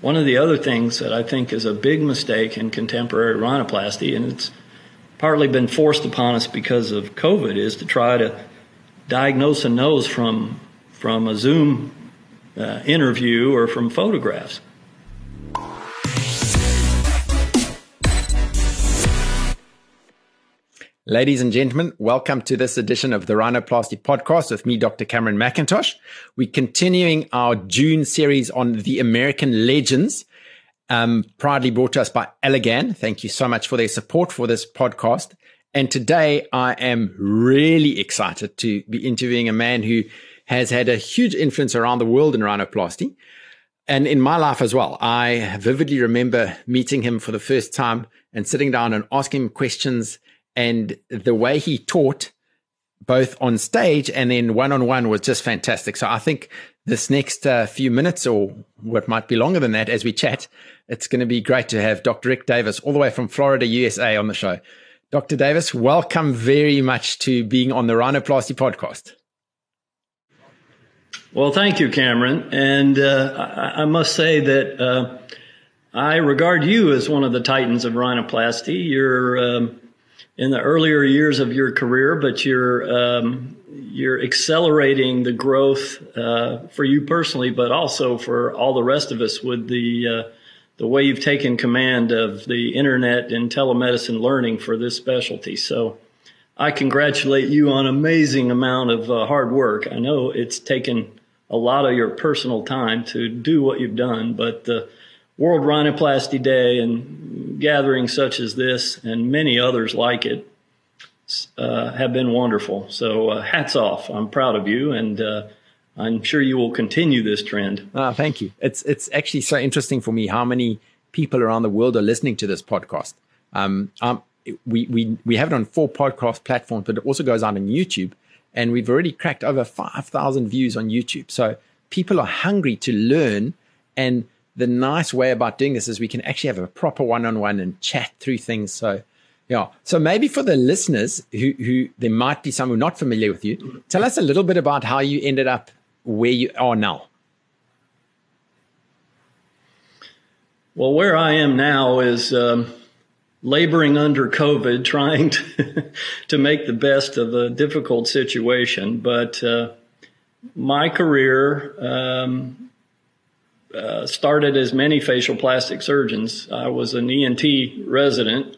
one of the other things that I think is a big mistake in contemporary rhinoplasty, and it's partly been forced upon us because of COVID, is to try to diagnose a nose from from a Zoom uh, interview or from photographs. Ladies and gentlemen, welcome to this edition of the Rhinoplasty podcast with me, Dr. Cameron McIntosh. We're continuing our June series on the American legends, um, proudly brought to us by Allergan. Thank you so much for their support for this podcast. And today I am really excited to be interviewing a man who has had a huge influence around the world in rhinoplasty and in my life as well. I vividly remember meeting him for the first time and sitting down and asking him questions and the way he taught both on stage and then one on one was just fantastic. So I think this next uh, few minutes, or what might be longer than that, as we chat, it's going to be great to have Dr. Rick Davis, all the way from Florida, USA, on the show. Dr. Davis, welcome very much to being on the Rhinoplasty podcast. Well, thank you, Cameron. And uh, I, I, must say that uh, I regard you as one of the titans of rhinoplasty. You're um, in the earlier years of your career, but you're um, you're accelerating the growth uh, for you personally, but also for all the rest of us with the uh, the way you've taken command of the internet and telemedicine learning for this specialty. So I congratulate you on amazing amount of uh, hard work. I know it's taken a lot of your personal time to do what you've done, but the World Rhinoplasty Day and gatherings such as this and many others like it uh, have been wonderful. So uh, hats off. I'm proud of you and uh, I'm sure you will continue this trend. Oh, thank you. It's it's actually so interesting for me how many people around the world are listening to this podcast. Um, um, we we we have it on four podcast platforms, but it also goes out on YouTube, and we've already cracked over five thousand views on YouTube. So people are hungry to learn and the nice way about doing this is we can actually have a proper one-on-one and chat through things. So, yeah. So maybe for the listeners who, who there might be some who are not familiar with you, tell us a little bit about how you ended up where you are now. Well, where I am now is um, laboring under COVID, trying to, to make the best of a difficult situation. But uh, my career um, uh, started as many facial plastic surgeons. I was an ENT resident.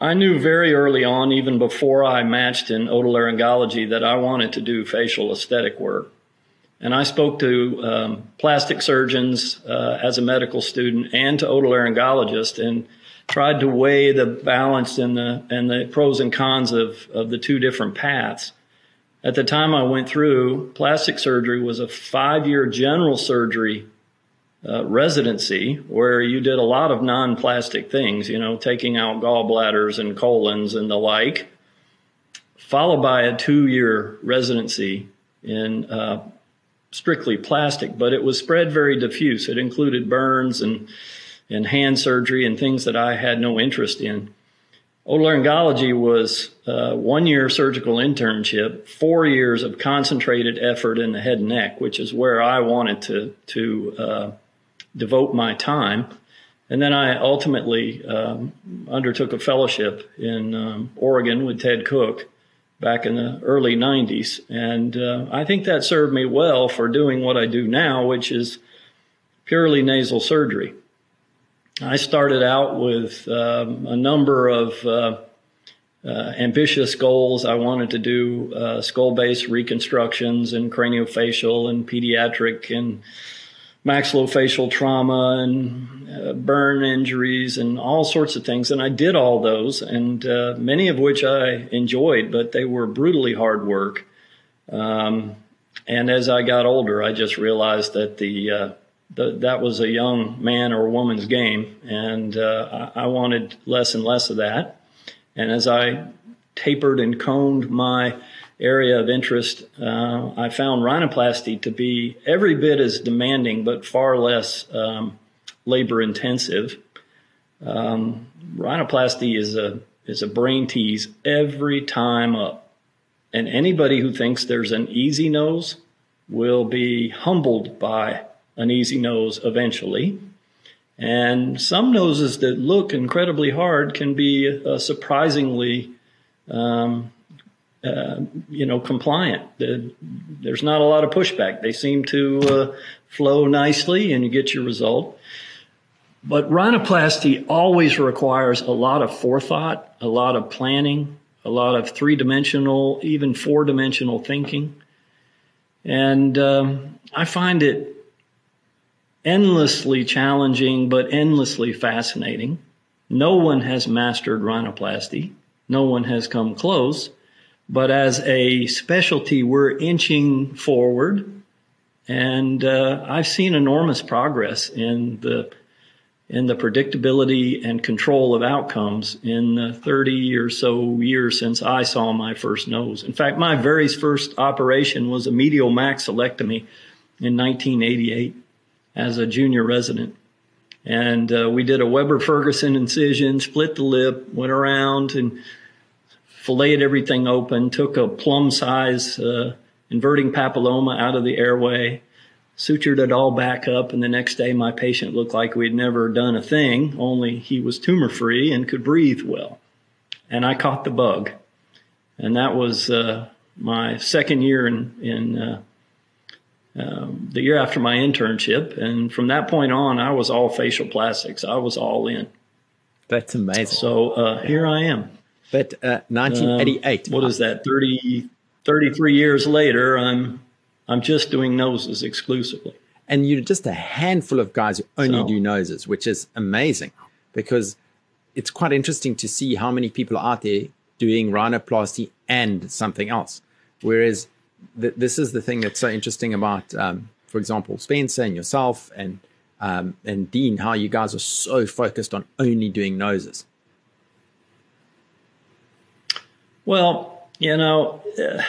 I knew very early on, even before I matched in otolaryngology, that I wanted to do facial aesthetic work. And I spoke to um, plastic surgeons uh, as a medical student and to otolaryngologists and tried to weigh the balance and the and the pros and cons of, of the two different paths. At the time I went through, plastic surgery was a five year general surgery uh, residency where you did a lot of non-plastic things, you know, taking out gallbladders and colons and the like, followed by a two-year residency in uh, strictly plastic, but it was spread very diffuse. It included burns and and hand surgery and things that I had no interest in. Otolaryngology was uh, one year surgical internship, four years of concentrated effort in the head and neck, which is where I wanted to to uh, devote my time. And then I ultimately um, undertook a fellowship in um, Oregon with Ted Cook back in the early 90s. And uh, I think that served me well for doing what I do now, which is purely nasal surgery. I started out with um, a number of uh, uh, ambitious goals. I wanted to do uh, skull base reconstructions and craniofacial and pediatric and maxillofacial trauma and uh, burn injuries and all sorts of things. And I did all those, and uh, many of which I enjoyed, but they were brutally hard work. Um, and as I got older, I just realized that the, uh, the that was a young man or woman's game, and uh, I, I wanted less and less of that. And as I tapered and coned my area of interest, uh, I found rhinoplasty to be every bit as demanding, but far less um, labor intensive. Um, rhinoplasty is a is a brain tease every time up, and anybody who thinks there's an easy nose will be humbled by an easy nose eventually. And some noses that look incredibly hard can be uh, surprisingly, um, uh, you know, compliant. There's not a lot of pushback. They seem to uh, flow nicely and you get your result. But rhinoplasty always requires a lot of forethought, a lot of planning, a lot of three dimensional, even four dimensional thinking. And um, I find it endlessly challenging, but endlessly fascinating. No one has mastered rhinoplasty. No one has come close. But as a specialty, we're inching forward. And uh, I've seen enormous progress in the in the predictability and control of outcomes in the 30 or so years since I saw my first nose. In fact, my very first operation was a medial maxillectomy in 1988 as a junior resident. And uh, we did a Weber Ferguson incision, split the lip, went around and filleted everything open, took a plum size uh, inverting papilloma out of the airway, sutured it all back up, and the next day my patient looked like we'd never done a thing, only he was tumor free and could breathe well. And I caught the bug. And that was uh, my second year in, in uh, um, the year after my internship. And from that point on, I was all facial plastics. I was all in. That's amazing. So uh, here I am. But 1988. Um, what is that? 30, 33 years later, I'm I'm just doing noses exclusively. And you're just a handful of guys who only so, do noses, which is amazing because it's quite interesting to see how many people are out there doing rhinoplasty and something else. Whereas th- this is the thing that's so interesting about, um, for example, Spencer and yourself and um, and Dean, how you guys are so focused on only doing noses. Well, you know. Uh,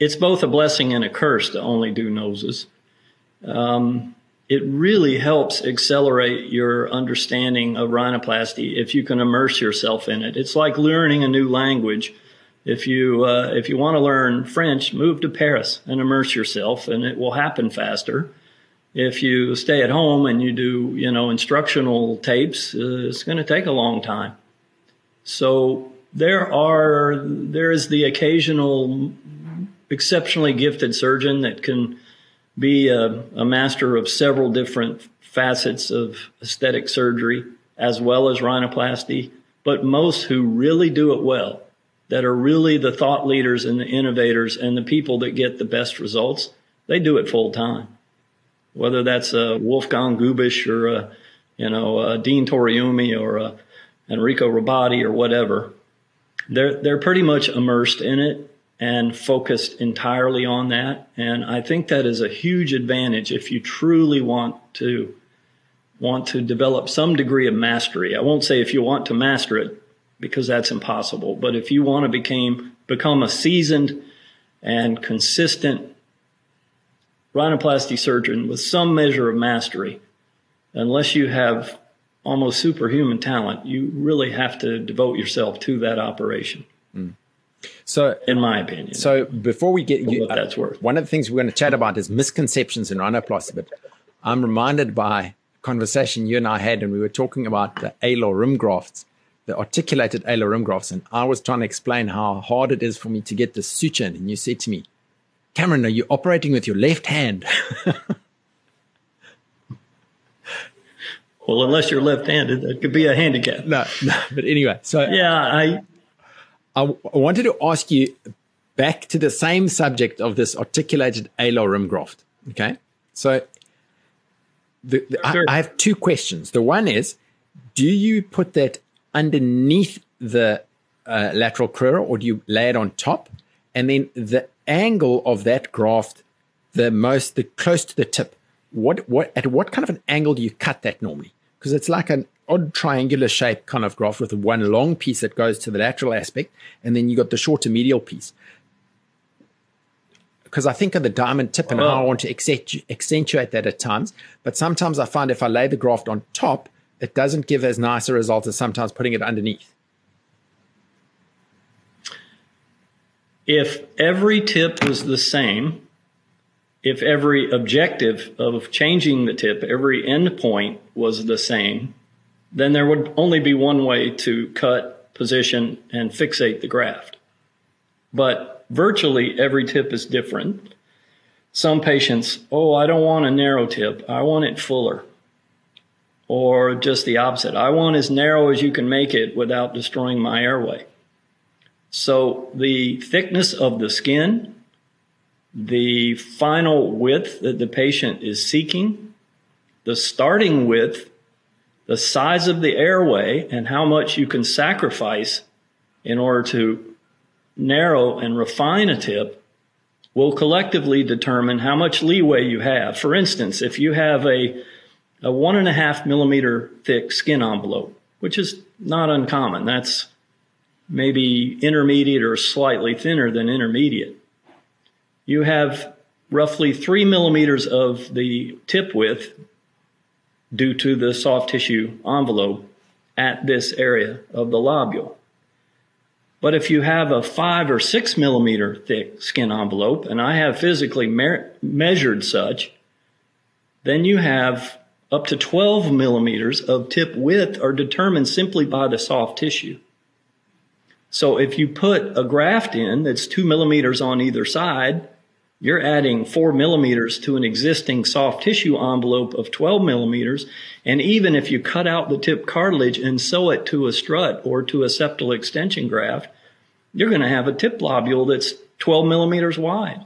it's both a blessing and a curse to only do noses. Um, it really helps accelerate your understanding of rhinoplasty if you can immerse yourself in it. It's like learning a new language. If you uh, if you want to learn French, move to Paris and immerse yourself, and it will happen faster. If you stay at home and you do you know instructional tapes, uh, it's going to take a long time. So there are there is the occasional exceptionally gifted surgeon that can be a, a master of several different facets of aesthetic surgery as well as rhinoplasty. But most who really do it well, that are really the thought leaders and the innovators and the people that get the best results, they do it full time. Whether that's a Wolfgang Gubisch or a, you know, a Dean Toriumi or a Enrico Robotti or whatever, they're, they're pretty much immersed in it and focused entirely on that. And I think that is a huge advantage if you truly want to want to develop some degree of mastery. I won't say if you want to master it because that's impossible, but if you want to become become a seasoned and consistent rhinoplasty surgeon with some measure of mastery, unless you have almost superhuman talent, you really have to devote yourself to that operation. Mm. So, in my opinion, so before we get you, uh, that's worth. One of the things we're going to chat about is misconceptions in rhinoplasty. But I'm reminded by a conversation you and I had, and we were talking about the alar rim grafts, the articulated alar rim grafts, and I was trying to explain how hard it is for me to get the suture in, and you said to me, "Cameron, are you operating with your left hand?" Well, unless you're left-handed, that could be a handicap. No, no. But anyway, so yeah, I I, I wanted to ask you back to the same subject of this articulated alar rim graft. Okay. So the, the, sure. I, I, have two questions. The one is, do you put that underneath the uh, lateral crura or do you lay it on top? And then the angle of that graft, the most, the close to the tip, what, what, at what kind of an angle do you cut that normally? Because it's like an odd triangular shape kind of graft with one long piece that goes to the lateral aspect, and then you got the shorter medial piece. Because I think of the diamond tip and how I want to accentuate that at times, but sometimes I find if I lay the graft on top, it doesn't give as nice a result as sometimes putting it underneath. If every tip was the same, if every objective of changing the tip, every end point was the same, then there would only be one way to cut, position, and fixate the graft. But virtually every tip is different. Some patients, oh, I don't want a narrow tip. I want it fuller. Or just the opposite. I want as narrow as you can make it without destroying my airway. So the thickness of the skin, the final width that the patient is seeking, the starting width the size of the airway and how much you can sacrifice in order to narrow and refine a tip will collectively determine how much leeway you have. For instance, if you have a, a one and a half millimeter thick skin envelope, which is not uncommon, that's maybe intermediate or slightly thinner than intermediate. You have roughly three millimeters of the tip width due to the soft tissue envelope at this area of the lobule. But if you have a five or six millimeter thick skin envelope, and I have physically me- measured such, then you have up to 12 millimeters of tip width are determined simply by the soft tissue. So if you put a graft in that's two millimeters on either side, you're adding four millimeters to an existing soft tissue envelope of 12 millimeters. And even if you cut out the tip cartilage and sew it to a strut or to a septal extension graft, you're going to have a tip lobule that's 12 millimeters wide.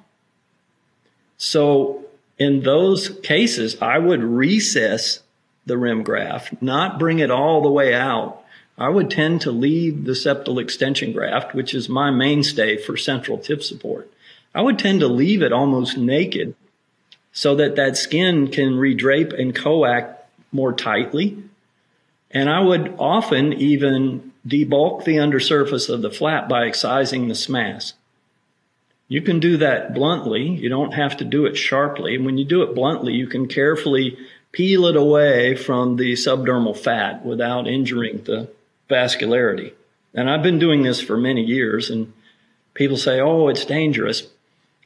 So in those cases, I would recess the rim graft, not bring it all the way out. I would tend to leave the septal extension graft, which is my mainstay for central tip support. I would tend to leave it almost naked so that that skin can redrape and coact more tightly. And I would often even debulk the undersurface of the flap by excising the SMAS. You can do that bluntly. You don't have to do it sharply. And when you do it bluntly, you can carefully peel it away from the subdermal fat without injuring the vascularity. And I've been doing this for many years and people say, oh, it's dangerous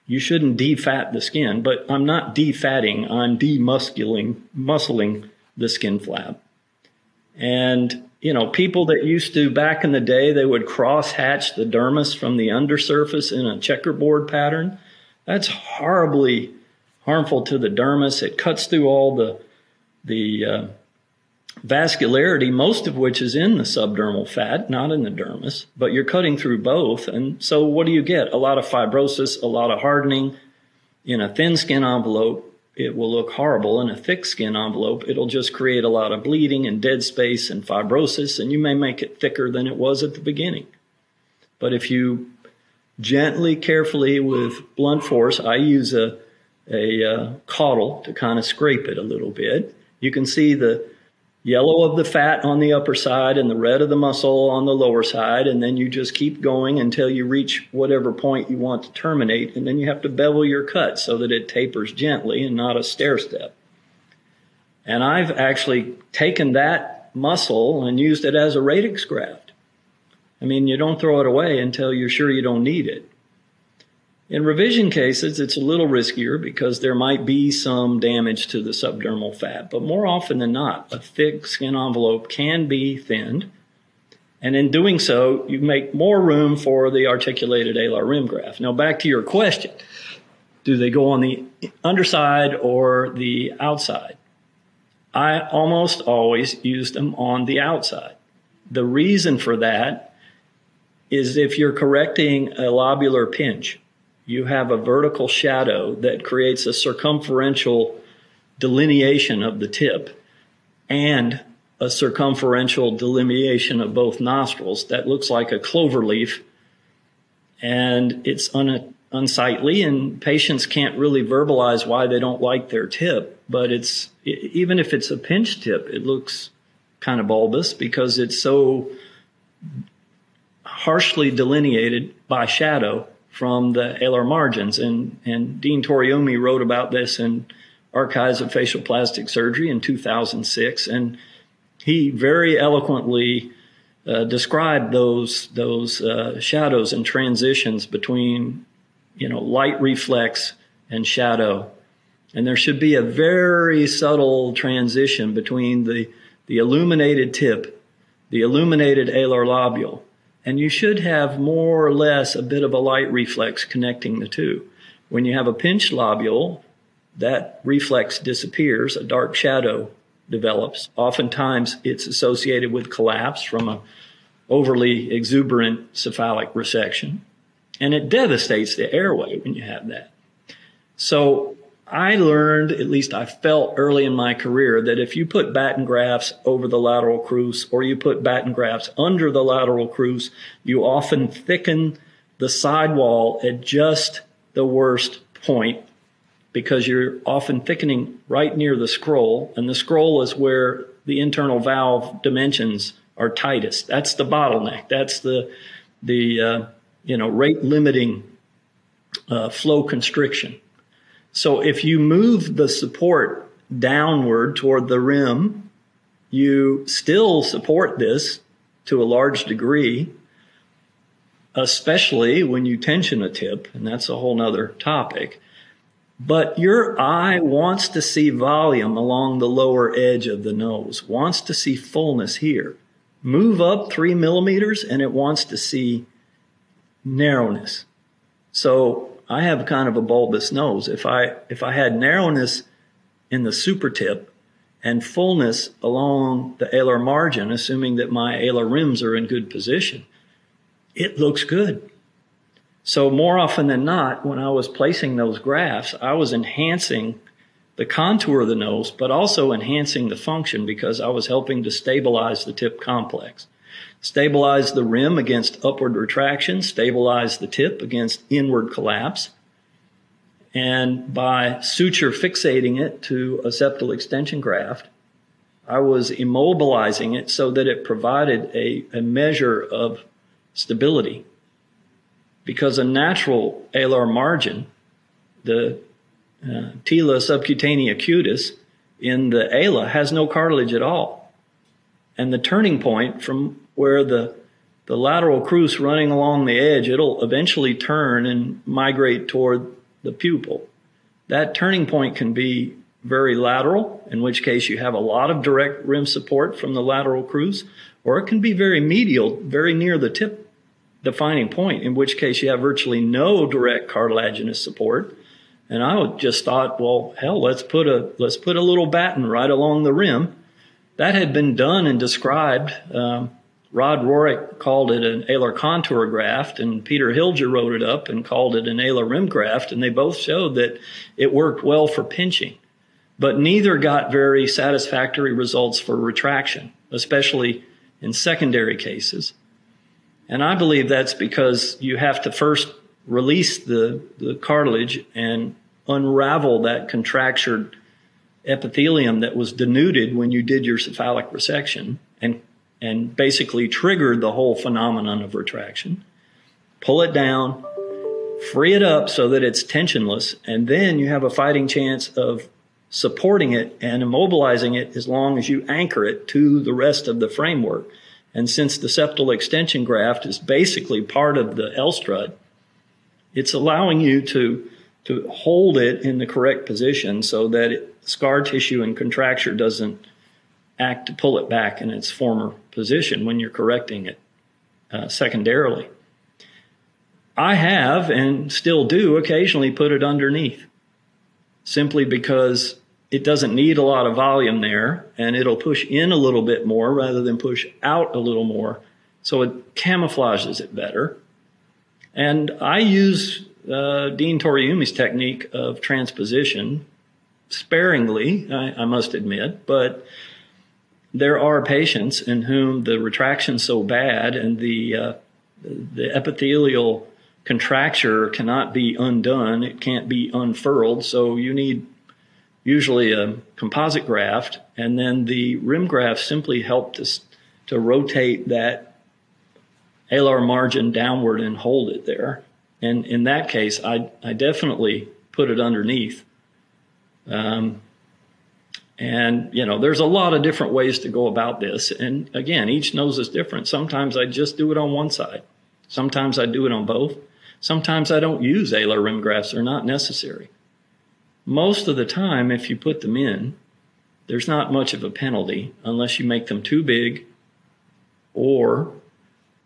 you shouldn't defat the skin, but I'm not defatting, I'm demusculing, muscling the skin flap. And, you know, people that used to back in the day, they would cross hatch the dermis from the undersurface in a checkerboard pattern. That's horribly harmful to the dermis. It cuts through all the, the, uh, vascularity, most of which is in the subdermal fat, not in the dermis, but you're cutting through both. And so what do you get? A lot of fibrosis, a lot of hardening. In a thin skin envelope, it will look horrible. In a thick skin envelope, it'll just create a lot of bleeding and dead space and fibrosis, and you may make it thicker than it was at the beginning. But if you gently, carefully, with blunt force, I use a, a uh, Cottle to kind of scrape it a little bit. You can see the yellow of the fat on the upper side and the red of the muscle on the lower side. And then you just keep going until you reach whatever point you want to terminate. And then you have to bevel your cut so that it tapers gently and not a stair step. And I've actually taken that muscle and used it as a radix graft. I mean, you don't throw it away until you're sure you don't need it. In revision cases, it's a little riskier because there might be some damage to the subdermal fat, but more often than not, a thick skin envelope can be thinned. And in doing so, you make more room for the articulated alar rim graft. Now back to your question. Do they go on the underside or the outside? I almost always use them on the outside. The reason for that is if you're correcting a lobular pinch, you have a vertical shadow that creates a circumferential delineation of the tip and a circumferential delineation of both nostrils that looks like a clover leaf. And it's un- unsightly and patients can't really verbalize why they don't like their tip but it's even if it's a pinch tip it looks kind of bulbous because it's so harshly delineated by shadow from the alar margins. And, and Dean Toriumi wrote about this in Archives of Facial Plastic Surgery in 2006. And he very eloquently uh, described those, those uh, shadows and transitions between, you know, light reflex and shadow And there should be a very subtle transition between the, the illuminated tip, the illuminated alar lobule, and you should have more or less a bit of a light reflex connecting the two. When you have a pinch lobule, that reflex disappears, a dark shadow develops. Oftentimes it's associated with collapse from a overly exuberant cephalic resection. And it devastates the airway when you have that. So I learned, at least I felt early in my career, that if you put batten grafts over the lateral crus or you put batten grafts under the lateral crus, you often thicken the sidewall at just the worst point because you're often thickening right near the scroll, and the scroll is where the internal valve dimensions are tightest. That's the bottleneck. That's the the uh, you know rate limiting uh, flow constriction. So if you move the support downward toward the rim, you still support this to a large degree, especially when you tension a tip, and that's a whole nother topic. But your eye wants to see volume along the lower edge of the nose, wants to see fullness here. Move up three millimeters and it wants to see narrowness. So I have kind of a bulbous nose. If I, if I had narrowness in the super tip and fullness along the alar margin, assuming that my alar rims are in good position, it looks good. So more often than not, when I was placing those grafts, I was enhancing the contour of the nose, but also enhancing the function because I was helping to stabilize the tip complex. Stabilize the rim against upward retraction, stabilize the tip against inward collapse. And by suture fixating it to a septal extension graft, I was immobilizing it so that it provided a, a measure of stability because a natural alar margin, the uh, tela subcutanea cutis in the ala has no cartilage at all. And the turning point from where the the lateral crus running along the edge, it'll eventually turn and migrate toward the pupil. That turning point can be very lateral, in which case you have a lot of direct rim support from the lateral crus, or it can be very medial, very near the tip defining point, in which case you have virtually no direct cartilaginous support. And I just thought, well, hell, let's put a let's put a little batten right along the rim. That had been done and described. Um, Rod Rohrich called it an alar contour graft, and Peter Hilger wrote it up and called it an alar rim graft, and they both showed that it worked well for pinching. But neither got very satisfactory results for retraction, especially in secondary cases. And I believe that's because you have to first release the, the cartilage and unravel that contractured epithelium that was denuded when you did your cephalic resection and, and basically triggered the whole phenomenon of retraction. Pull it down, free it up so that it's tensionless, and then you have a fighting chance of supporting it and immobilizing it as long as you anchor it to the rest of the framework. And since the septal extension graft is basically part of the L strut, it's allowing you to, to hold it in the correct position so that it, scar tissue and contracture doesn't act to pull it back in its former position when you're correcting it uh, secondarily. I have and still do occasionally put it underneath simply because it doesn't need a lot of volume there and it'll push in a little bit more rather than push out a little more. So it camouflages it better. And I use uh, Dean Toriumi's technique of transposition sparingly, I, I, must admit, but there are patients in whom the retraction's so bad and the uh, the epithelial contracture cannot be undone. It can't be unfurled. So you need usually a composite graft, and then the rim graft simply helped to rotate that alar margin downward and hold it there. And in that case, I, I definitely put it underneath. Um, and, you know, there's a lot of different ways to go about this. And again, each nose is different. Sometimes I just do it on one side. Sometimes I do it on both. Sometimes I don't use alar rim grafts. They're not necessary. most of the time, if you put them in, there's not much of a penalty unless you make them too big or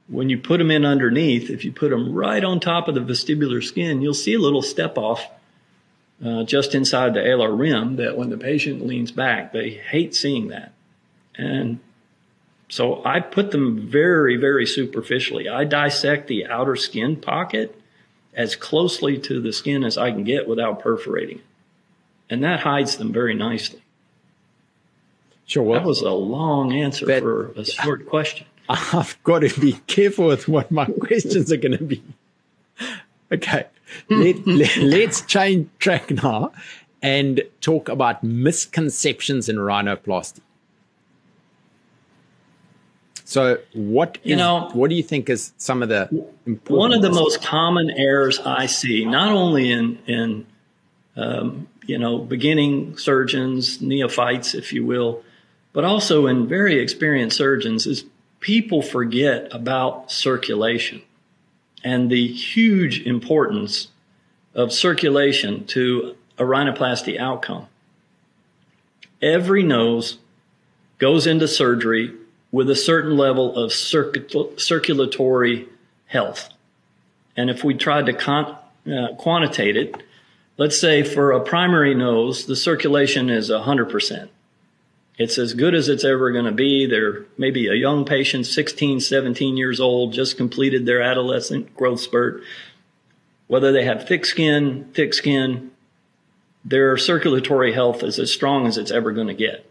when you put them in underneath, if you put them right on top of the vestibular skin, you'll see a little step off uh, just inside the alar rim that when the patient leans back, they hate seeing that. And so I put them very, very superficially. I dissect the outer skin pocket as closely to the skin as I can get without perforating it. And that hides them very nicely. Sure. Well, that was a long answer for a short question. I've got to be careful with what my questions are going to be. Okay. Let, let, let's change track now and talk about misconceptions in rhinoplasty. So, what is, you know, what do you think is some of the one of the most common errors I see, not only in in um, you know beginning surgeons, neophytes, if you will, but also in very experienced surgeons, is people forget about circulation and the huge importance of circulation to a rhinoplasty outcome. Every nose goes into surgery with a certain level of circulatory health. And if we tried to con- uh, quantitate it, let's say for a primary nose, the circulation is 100%. It's as good as it's ever going to be. They're maybe a young patient, 16, 17 years old, just completed their adolescent growth spurt. Whether they have thick skin, thick skin, their circulatory health is as strong as it's ever going to get.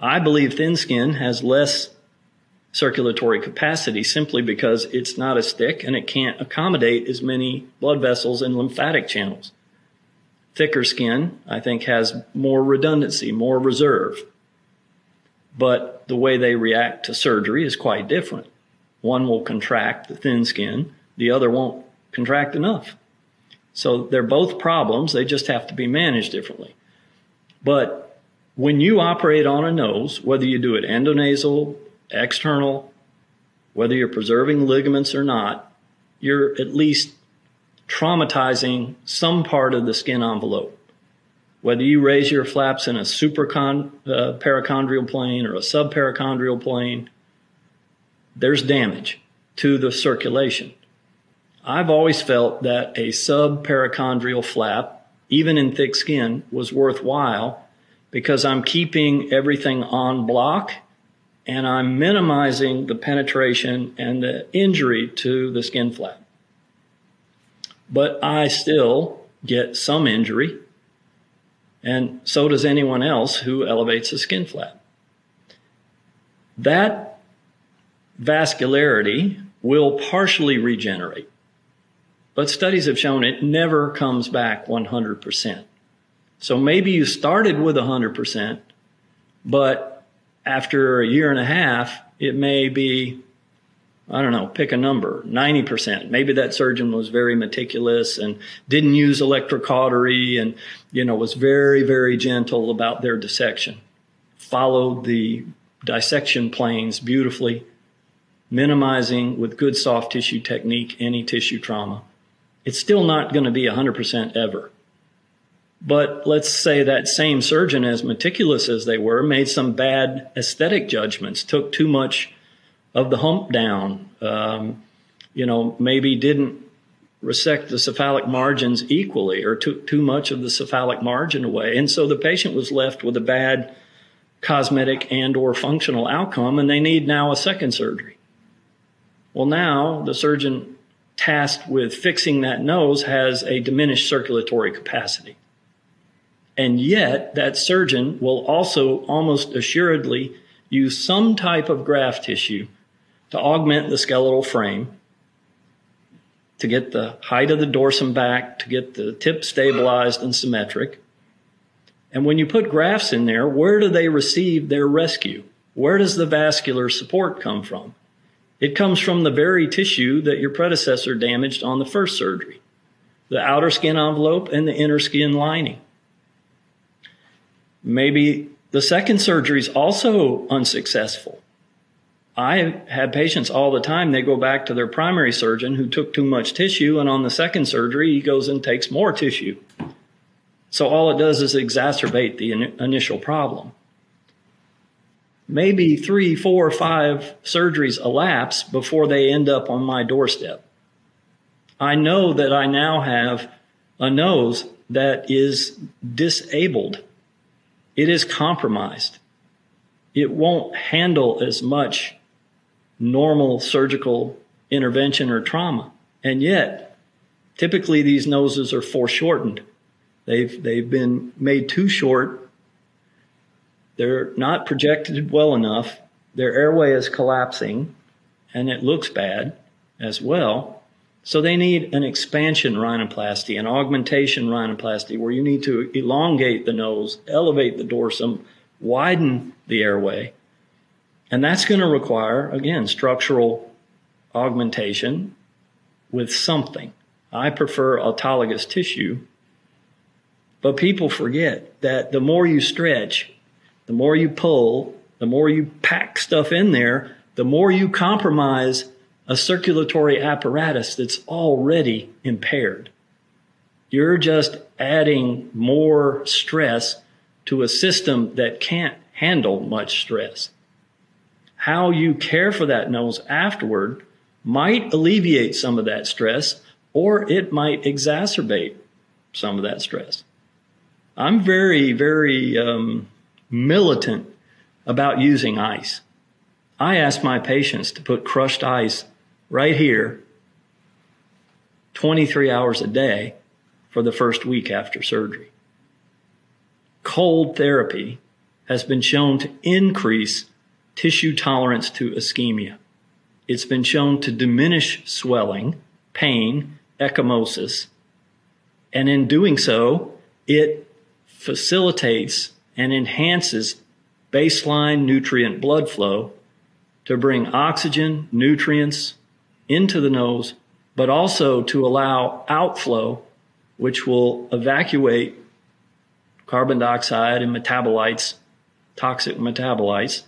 I believe thin skin has less circulatory capacity simply because it's not as thick and it can't accommodate as many blood vessels and lymphatic channels. Thicker skin, I think, has more redundancy, more reserve. But the way they react to surgery is quite different. One will contract the thin skin, the other won't contract enough. So they're both problems, they just have to be managed differently. But when you operate on a nose, whether you do it endonasal, external, whether you're preserving ligaments or not, you're at least traumatizing some part of the skin envelope. Whether you raise your flaps in a supercon, uh, perichondrial plane or a subperichondrial plane, there's damage to the circulation. I've always felt that a subperichondrial flap, even in thick skin, was worthwhile because I'm keeping everything en bloc and I'm minimizing the penetration and the injury to the skin flap but I still get some injury, and so does anyone else who elevates a skin flap. That vascularity will partially regenerate, but studies have shown it never comes back 100%. So maybe you started with 100%, but after a year and a half, it may be I don't know, pick a number, 90%. Maybe that surgeon was very meticulous and didn't use electrocautery and, you know, was very, very gentle about their dissection. Followed the dissection planes beautifully, minimizing with good soft tissue technique any tissue trauma. It's still not going to be 100% ever. But let's say that same surgeon, as meticulous as they were, made some bad aesthetic judgments, took too much of the hump down. Um, you know, maybe didn't resect the cephalic margins equally or took too much of the cephalic margin away. And so the patient was left with a bad cosmetic and or functional outcome and they need now a second surgery. Well, now the surgeon tasked with fixing that nose has a diminished circulatory capacity. And yet that surgeon will also almost assuredly use some type of graft tissue to augment the skeletal frame, to get the height of the dorsum back, to get the tip stabilized and symmetric. And when you put grafts in there, where do they receive their rescue? Where does the vascular support come from? It comes from the very tissue that your predecessor damaged on the first surgery the outer skin envelope and the inner skin lining. Maybe the second surgery is also unsuccessful. I have patients all the time. They go back to their primary surgeon who took too much tissue, and on the second surgery, he goes and takes more tissue. So all it does is exacerbate the in- initial problem. Maybe three, four, five surgeries elapse before they end up on my doorstep. I know that I now have a nose that is disabled. It is compromised. It won't handle as much normal surgical intervention or trauma. And yet, typically these noses are foreshortened. They've, they've been made too short. They're not projected well enough. Their airway is collapsing and it looks bad as well. So they need an expansion rhinoplasty, an augmentation rhinoplasty where you need to elongate the nose, elevate the dorsum, widen the airway. And that's going to require, again, structural augmentation with something. I prefer autologous tissue, but people forget that the more you stretch, the more you pull, the more you pack stuff in there, the more you compromise a circulatory apparatus that's already impaired. You're just adding more stress to a system that can't handle much stress. How you care for that nose afterward might alleviate some of that stress or it might exacerbate some of that stress. I'm very, very um, militant about using ice. I ask my patients to put crushed ice right here 23 hours a day for the first week after surgery. Cold therapy has been shown to increase tissue tolerance to ischemia. It's been shown to diminish swelling, pain, ecchymosis, and in doing so, it facilitates and enhances baseline nutrient blood flow to bring oxygen, nutrients into the nose, but also to allow outflow, which will evacuate carbon dioxide and metabolites, toxic metabolites,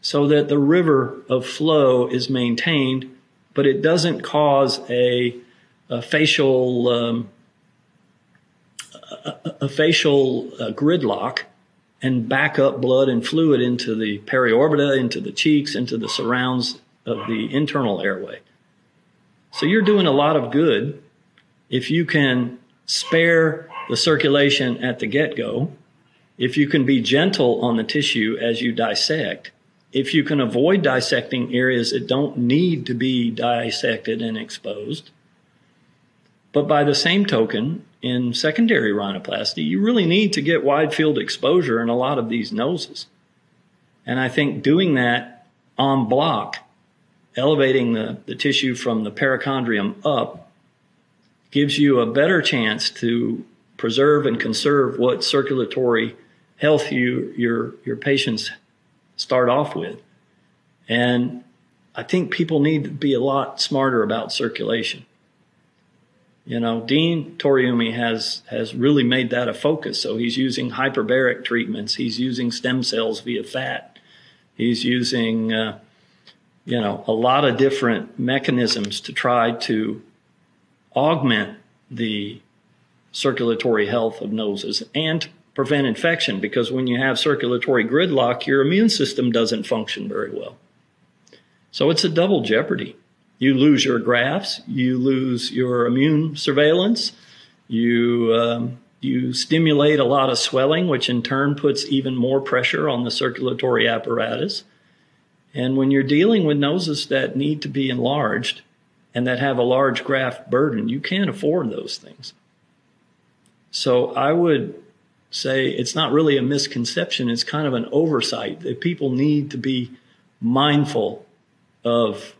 so that the river of flow is maintained, but it doesn't cause a, a facial um, a, a, facial uh, gridlock and back up blood and fluid into the periorbita, into the cheeks, into the surrounds of the internal airway. So you're doing a lot of good if you can spare the circulation at the get go, if you can be gentle on the tissue as you dissect, if you can avoid dissecting areas that don't need to be dissected and exposed. But by the same token, in secondary rhinoplasty, you really need to get wide field exposure in a lot of these noses. And I think doing that en bloc, elevating the, the tissue from the perichondrium up, gives you a better chance to preserve and conserve what circulatory health you, your, your patients start off with. And I think people need to be a lot smarter about circulation. You know, Dean Toriumi has, has really made that a focus. So he's using hyperbaric treatments. He's using stem cells via fat. He's using, uh, you know, a lot of different mechanisms to try to augment the circulatory health of noses and prevent infection because when you have circulatory gridlock, your immune system doesn't function very well. So it's a double jeopardy. You lose your grafts, you lose your immune surveillance, you um, you stimulate a lot of swelling, which in turn puts even more pressure on the circulatory apparatus. And when you're dealing with noses that need to be enlarged and that have a large graft burden, you can't afford those things. So I would say it's not really a misconception. It's kind of an oversight that people need to be mindful of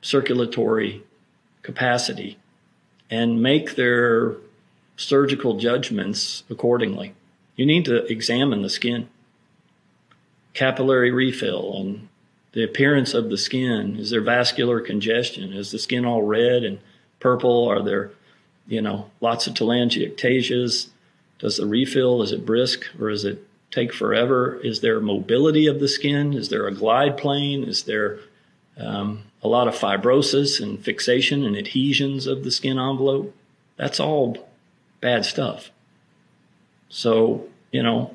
circulatory capacity and make their surgical judgments accordingly. You need to examine the skin, capillary refill, and the appearance of the skin. Is there vascular congestion? Is the skin all red and purple? Are there, you know, lots of telangiectasias? Does the refill, is it brisk or is it take forever? Is there mobility of the skin? Is there a glide plane? Is there um, a lot of fibrosis and fixation and adhesions of the skin envelope? That's all bad stuff. So, you know,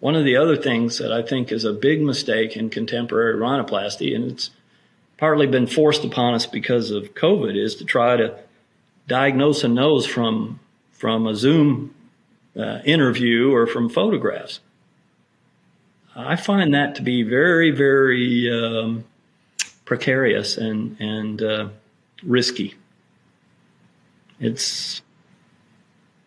one of the other things that I think is a big mistake in contemporary rhinoplasty, and it's partly been forced upon us because of COVID, is to try to diagnose a nose from from a Zoom uh, interview or from photographs. I find that to be very, very um, precarious and and uh, risky. It's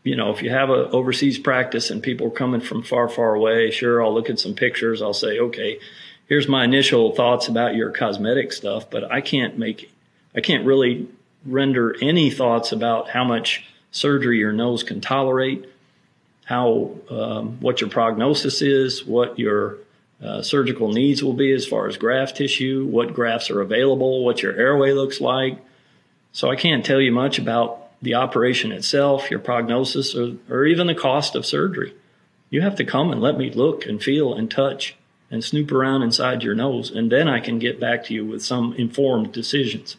you know, if you have an overseas practice and people are coming from far, far away, sure, I'll look at some pictures. I'll say, okay, here's my initial thoughts about your cosmetic stuff, but I can't make, I can't really render any thoughts about how much surgery your nose can tolerate, how, um, what your prognosis is, what your uh, surgical needs will be as far as graft tissue, what grafts are available, what your airway looks like. So I can't tell you much about the operation itself, your prognosis, or, or even the cost of surgery. You have to come and let me look and feel and touch and snoop around inside your nose, and then I can get back to you with some informed decisions.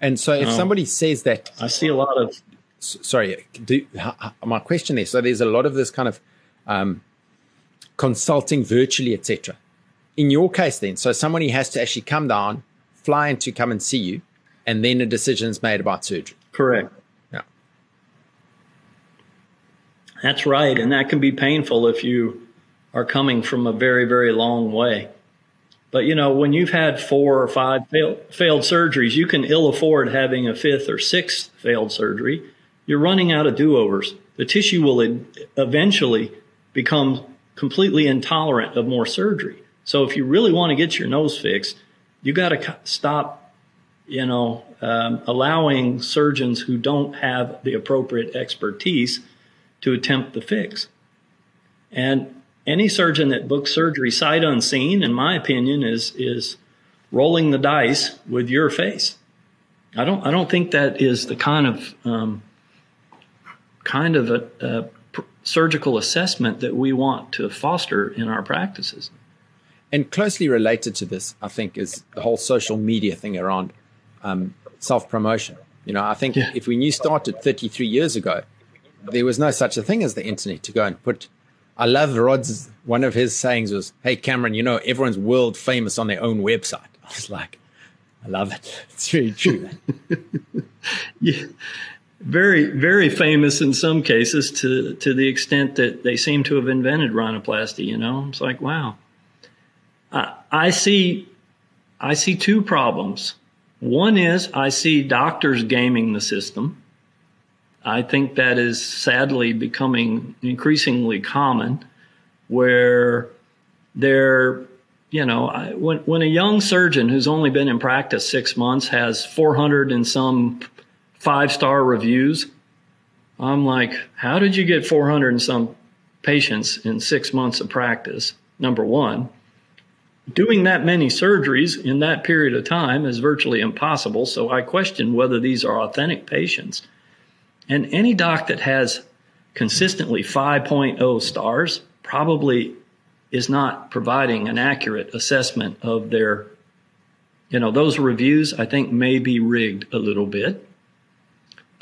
And so, if um, somebody says that, I see a lot of. Sorry, do, my question there. So, there's a lot of this kind of um, consulting virtually, etc. In your case, then, so somebody has to actually come down, fly in to come and see you and then a decision is made about surgery. Correct. Yeah. That's right. And that can be painful if you are coming from a very, very long way. But you know, when you've had four or five fail, failed surgeries, you can ill afford having a fifth or sixth failed surgery. You're running out of do overs. The tissue will eventually become completely intolerant of more surgery. So if you really want to get your nose fixed, you got to stop you know, um, allowing surgeons who don't have the appropriate expertise to attempt the fix. And any surgeon that books surgery sight unseen, in my opinion, is is rolling the dice with your face. I don't I don't think that is the kind of um, kind of a, a surgical assessment that we want to foster in our practices. And closely related to this, I think, is the whole social media thing around um, self promotion. You know, I think yeah. if when you started 33 years ago, there was no such a thing as the internet to go and put. I love Rod's, one of his sayings was, Hey, Cameron, you know, everyone's world famous on their own website. I was like, I love it. It's very true. yeah. Very, very famous in some cases to, to the extent that they seem to have invented rhinoplasty, you know? It's like, wow. I, I see, I see two problems one is I see doctors gaming the system. I think that is sadly becoming increasingly common where they're, you know, I, when, when a young surgeon who's only been in practice six months has 400 and some five star reviews, I'm like, how did you get 400 and some patients in six months of practice? Number one doing that many surgeries in that period of time is virtually impossible. So I question whether these are authentic patients. And any doc that has consistently 5.0 stars probably is not providing an accurate assessment of their, you know, those reviews I think may be rigged a little bit.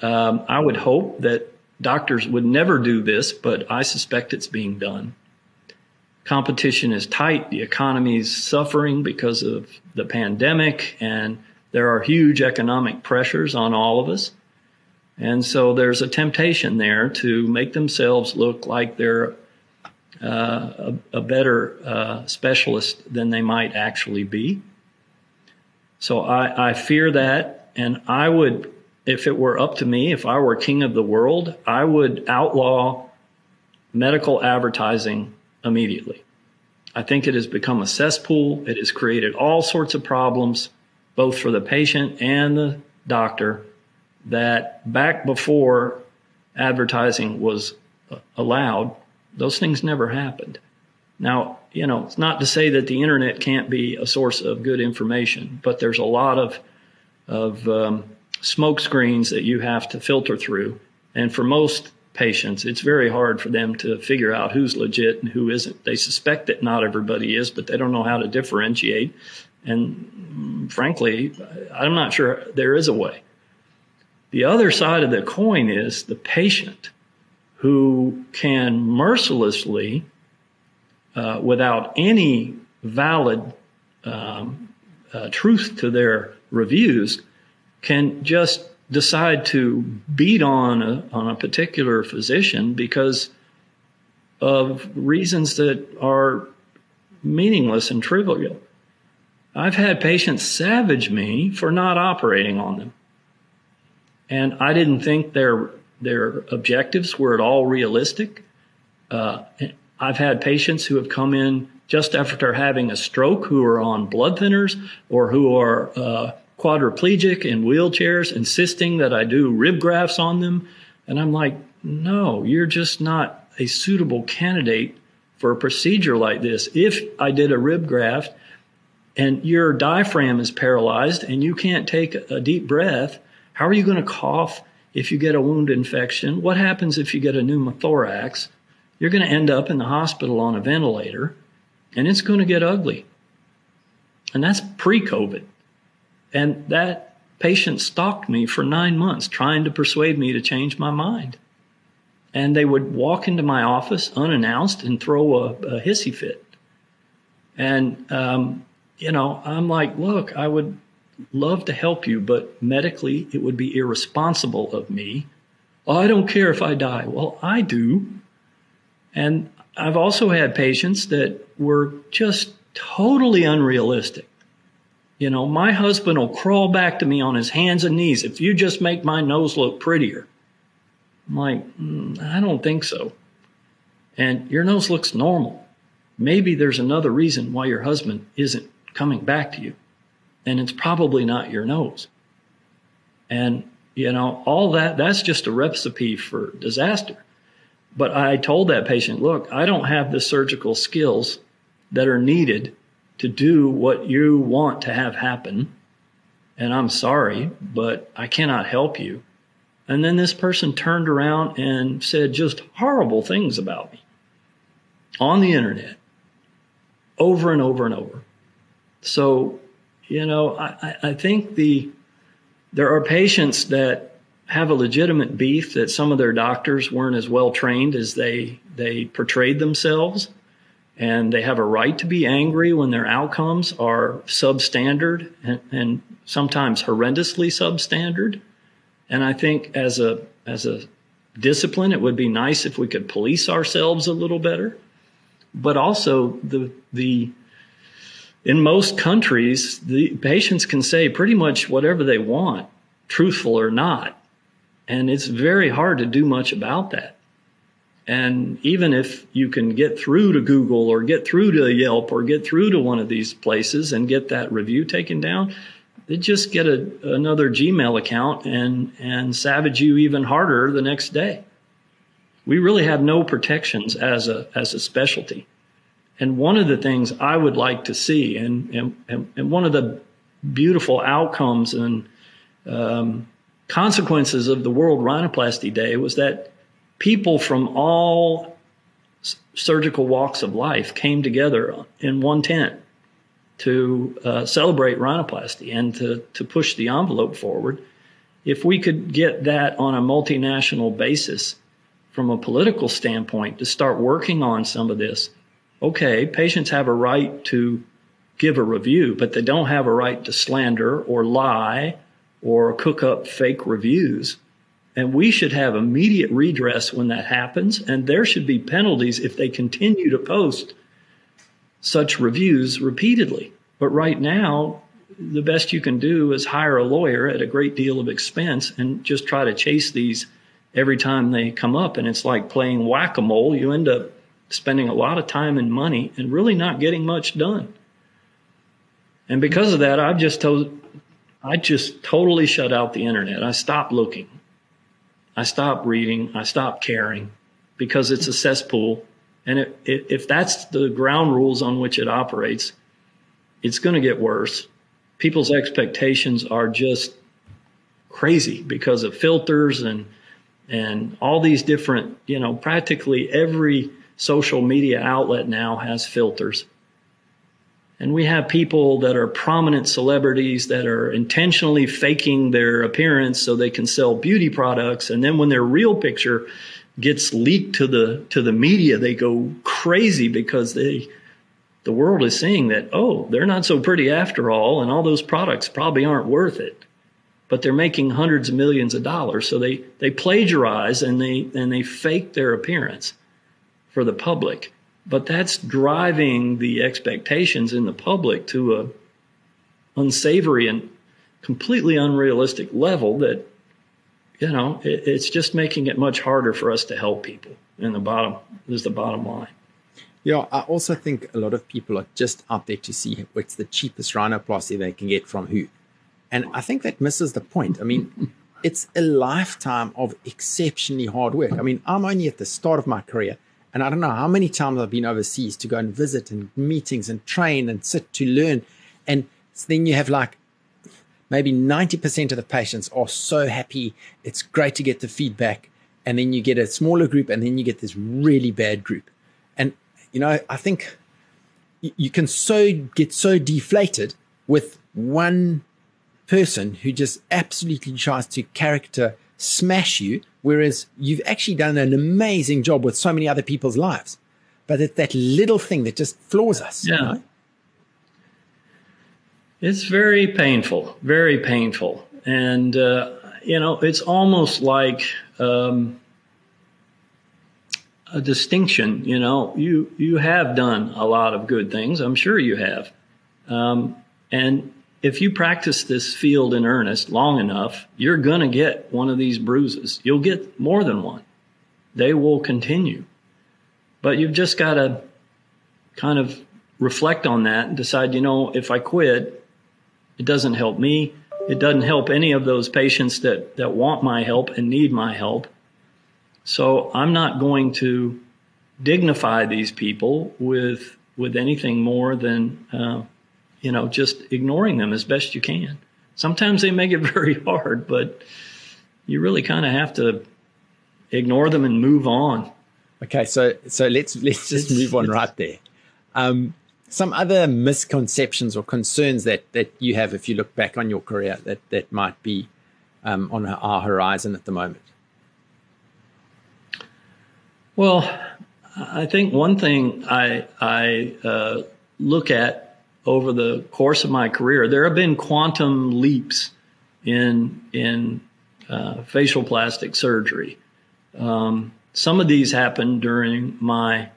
Um, I would hope that doctors would never do this, but I suspect it's being done competition is tight. The economy is suffering because of the pandemic, and there are huge economic pressures on all of us. And so there's a temptation there to make themselves look like they're uh, a, a, better uh, specialist than they might actually be. So I, I fear that, and I would, if it were up to me, if I were king of the world, I would outlaw medical advertising immediately. I think it has become a cesspool. It has created all sorts of problems, both for the patient and the doctor, that back before advertising was allowed, those things never happened. Now, you know, it's not to say that the internet can't be a source of good information, but there's a lot of of um, smoke screens that you have to filter through. And for most patients, it's very hard for them to figure out who's legit and who isn't. They suspect that not everybody is, but they don't know how to differentiate. And frankly, I'm not sure there is a way. The other side of the coin is the patient who can mercilessly, uh, without any valid um, uh, truth to their reviews, can just decide to beat on a, on a particular physician because of reasons that are meaningless and trivial. I've had patients savage me for not operating on them. And I didn't think their, their objectives were at all realistic. Uh, I've had patients who have come in just after having a stroke who are on blood thinners or who are uh, quadriplegic in wheelchairs, insisting that I do rib grafts on them. And I'm like, no, you're just not a suitable candidate for a procedure like this. If I did a rib graft and your diaphragm is paralyzed and you can't take a deep breath, how are you going to cough if you get a wound infection? What happens if you get a pneumothorax? You're going to end up in the hospital on a ventilator and it's going to get ugly. And that's pre COVID. And that patient stalked me for nine months trying to persuade me to change my mind. And they would walk into my office unannounced and throw a, a hissy fit. And, um, you know, I'm like, look, I would love to help you, but medically it would be irresponsible of me. I don't care if I die. Well, I do. And I've also had patients that were just totally unrealistic. You know, my husband will crawl back to me on his hands and knees if you just make my nose look prettier. I'm like, mm, I don't think so. And your nose looks normal. Maybe there's another reason why your husband isn't coming back to you. And it's probably not your nose. And, you know, all that, that's just a recipe for disaster. But I told that patient, look, I don't have the surgical skills that are needed to do what you want to have happen. And I'm sorry, but I cannot help you. And then this person turned around and said just horrible things about me on the internet over and over and over. So, you know, I, I think the, there are patients that have a legitimate beef that some of their doctors weren't as well trained as they, they portrayed themselves and they have a right to be angry when their outcomes are substandard and, and sometimes horrendously substandard. And I think as a as a discipline, it would be nice if we could police ourselves a little better. But also the the in most countries, the patients can say pretty much whatever they want, truthful or not. And it's very hard to do much about that. And even if you can get through to Google or get through to Yelp or get through to one of these places and get that review taken down, they just get a, another Gmail account and, and savage you even harder the next day. We really have no protections as a, as a specialty. And one of the things I would like to see and, and, and one of the beautiful outcomes and um, consequences of the World Rhinoplasty Day was that people from all surgical walks of life came together in one tent to uh, celebrate rhinoplasty and to, to push the envelope forward. If we could get that on a multinational basis from a political standpoint to start working on some of this, okay, patients have a right to give a review, but they don't have a right to slander or lie or cook up fake reviews. And we should have immediate redress when that happens. And there should be penalties if they continue to post such reviews repeatedly. But right now, the best you can do is hire a lawyer at a great deal of expense and just try to chase these every time they come up. And it's like playing whack a mole. You end up spending a lot of time and money and really not getting much done. And because of that, I've just told, I just totally shut out the internet. I stopped looking. I stop reading. I stop caring because it's a cesspool. And it, it, if that's the ground rules on which it operates, it's going to get worse. People's expectations are just crazy because of filters and and all these different, you know, practically every social media outlet now has filters. And we have people that are prominent celebrities that are intentionally faking their appearance so they can sell beauty products. And then when their real picture gets leaked to the to the media, they go crazy because they the world is seeing that oh they're not so pretty after all, and all those products probably aren't worth it. But they're making hundreds of millions of dollars, so they they plagiarize and they and they fake their appearance for the public. But that's driving the expectations in the public to a unsavory and completely unrealistic level that you know, it, it's just making it much harder for us to help people. In the bottom is the bottom line. Yeah, I also think a lot of people are just out there to see what's the cheapest rhinoplasty they can get from who. And I think that misses the point. I mean, it's a lifetime of exceptionally hard work. I mean, I'm only at the start of my career, and I don't know how many times I've been overseas to go and visit and meetings and train and sit to learn. And then you have like maybe 90% of the patients are so happy. It's great to get the feedback. And then you get a smaller group, and then you get this really bad group. And, you know, I think you can so get so deflated with one person who just absolutely tries to character smash you, whereas you've actually done an amazing job with so many other people's lives. But it's that little thing that just floors us. Yeah. You know? It's very painful, very painful. And, uh, you know, it's almost like um, a distinction. You know, you, you have done a lot of good things. I'm sure you have. Um, and if you practice this field in earnest long enough, you're going to get one of these bruises. You'll get more than one. They will continue. But you've just got to kind of reflect on that and decide, you know, if I quit, it doesn't help me. It doesn't help any of those patients that, that want my help and need my help. So I'm not going to dignify these people with with anything more than uh, you know just ignoring them as best you can. Sometimes they make it very hard, but you really kind of have to ignore them and move on. Okay, so so let's let's just move on right there. Um, some other misconceptions or concerns that that you have if you look back on your career that that might be um, on our horizon at the moment? Well, I think one thing I I uh, look at over the course of my career, there have been quantum leaps in in uh, facial plastic surgery. Um, some of these happened during my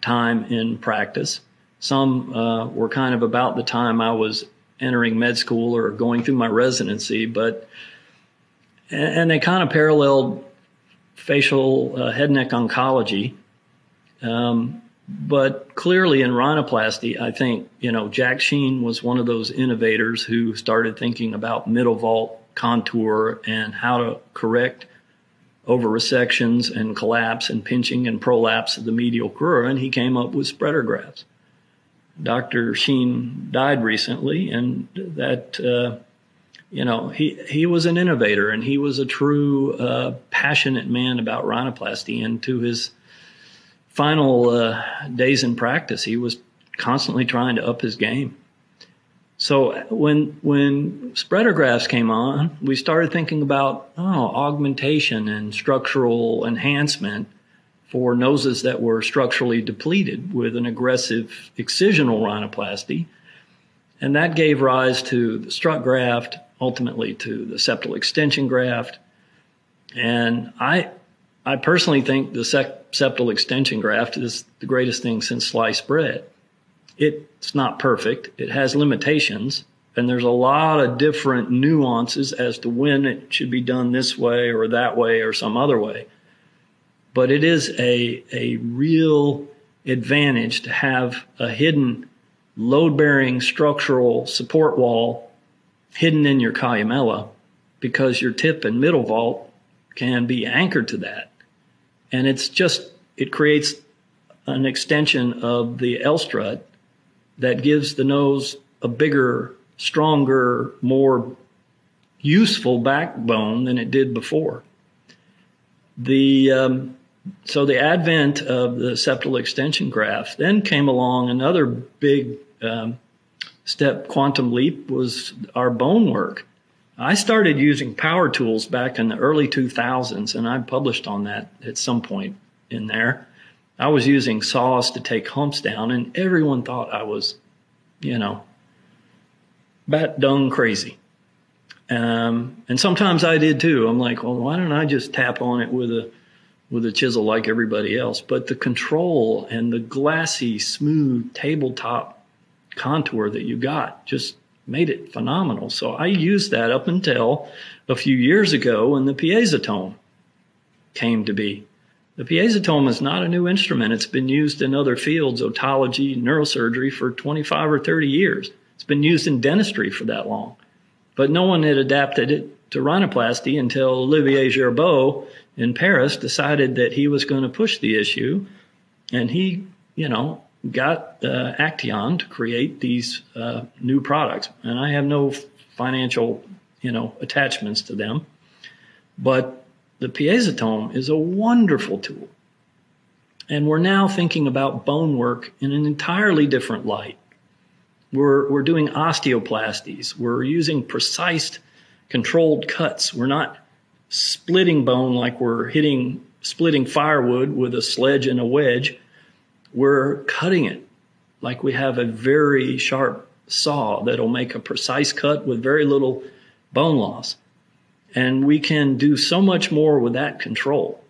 time in practice. Some uh, were kind of about the time I was entering med school or going through my residency, but and they kind of paralleled facial uh, head neck oncology. Um, but clearly in rhinoplasty, I think, you know, Jack Sheen was one of those innovators who started thinking about middle vault contour and how to correct over resections and collapse and pinching and prolapse of the medial crura. And he came up with spreader grafts. Dr. Sheen died recently, and that uh, you know he he was an innovator and he was a true uh, passionate man about rhinoplasty. And to his final uh, days in practice, he was constantly trying to up his game. So when when spreader grafts came on, we started thinking about oh augmentation and structural enhancement for noses that were structurally depleted with an aggressive excisional rhinoplasty. And that gave rise to the strut graft, ultimately to the septal extension graft. And I, I personally think the septal extension graft is the greatest thing since sliced bread. It's not perfect. It has limitations. And there's a lot of different nuances as to when it should be done this way or that way or some other way but it is a, a real advantage to have a hidden load bearing structural support wall hidden in your columella because your tip and middle vault can be anchored to that. And it's just, it creates an extension of the L strut that gives the nose a bigger, stronger, more useful backbone than it did before. The um, so the advent of the septal extension graft then came along another big um, step quantum leap was our bone work I started using power tools back in the early 2000s, and I published on that at some point in there. I was using saws to take humps down, and everyone thought I was, you know, bat dung crazy. Um, and sometimes I did too. I'm like, well, why don't I just tap on it with a with a chisel like everybody else? But the control and the glassy, smooth tabletop contour that you got just made it phenomenal. So I used that up until a few years ago when the piezotome came to be. The piezotome is not a new instrument. It's been used in other fields, otology, neurosurgery, for 25 or 30 years. It's been used in dentistry for that long. But no one had adapted it to rhinoplasty until Olivier Gerbault in Paris decided that he was going to push the issue. And he, you know, got uh, Acteon to create these uh, new products, and I have no financial, you know, attachments to them. But the piezotome is a wonderful tool, and we're now thinking about bone work in an entirely different light. We're we're doing osteoplasties. We're using precise, controlled cuts. We're not splitting bone like we're hitting splitting firewood with a sledge and a wedge we're cutting it like we have a very sharp saw that'll make a precise cut with very little bone loss. And we can do so much more with that control.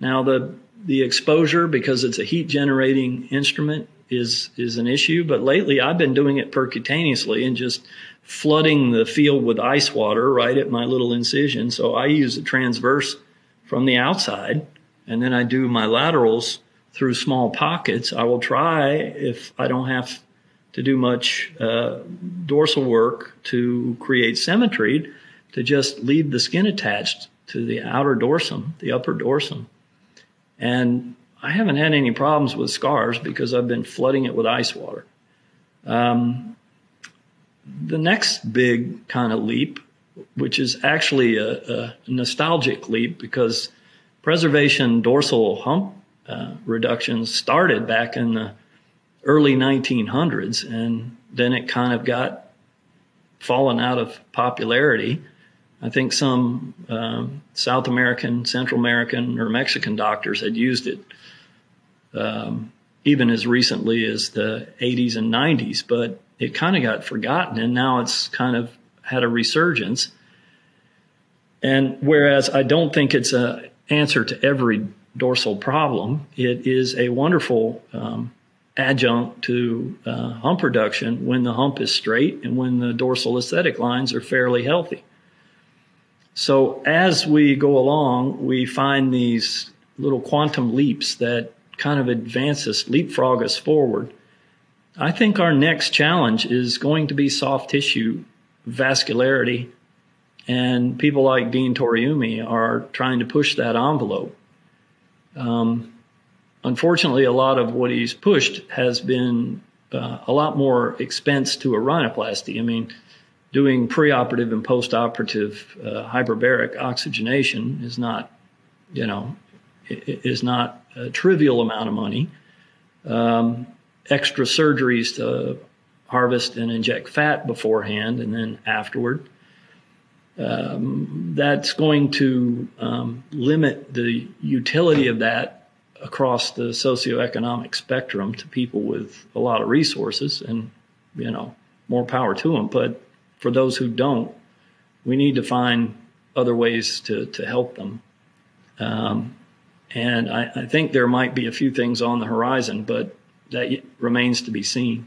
Now the the exposure because it's a heat generating instrument is is an issue, but lately I've been doing it percutaneously and just flooding the field with ice water right at my little incision. So I use a transverse from the outside and then I do my laterals through small pockets. I will try if I don't have to do much uh, dorsal work to create symmetry to just leave the skin attached to the outer dorsum, the upper dorsum. And I haven't had any problems with scars because I've been flooding it with ice water. Um, the next big kind of leap, which is actually a, a nostalgic leap because preservation dorsal hump uh, reductions started back in the early 1900s, and then it kind of got fallen out of popularity. I think some um, South American, Central American, or Mexican doctors had used it um, even as recently as the 80s and 90s, but it kind of got forgotten, and now it's kind of had a resurgence. And whereas I don't think it's an answer to every dorsal problem, it is a wonderful um, adjunct to uh, hump reduction when the hump is straight and when the dorsal aesthetic lines are fairly healthy. So as we go along, we find these little quantum leaps that kind of advance us, leapfrog us forward. I think our next challenge is going to be soft tissue vascularity. And people like Dean Toriumi are trying to push that envelope. Um, unfortunately, a lot of what he's pushed has been uh, a lot more expense to a rhinoplasty. I mean, doing preoperative and postoperative uh, hyperbaric oxygenation is not, you know, is not a trivial amount of money. Um, extra surgeries to harvest and inject fat beforehand and then afterward um, that's going to um, limit the utility of that across the socioeconomic spectrum to people with a lot of resources and you know more power to them but for those who don't we need to find other ways to, to help them. Um, and I, I think there might be a few things on the horizon but that remains to be seen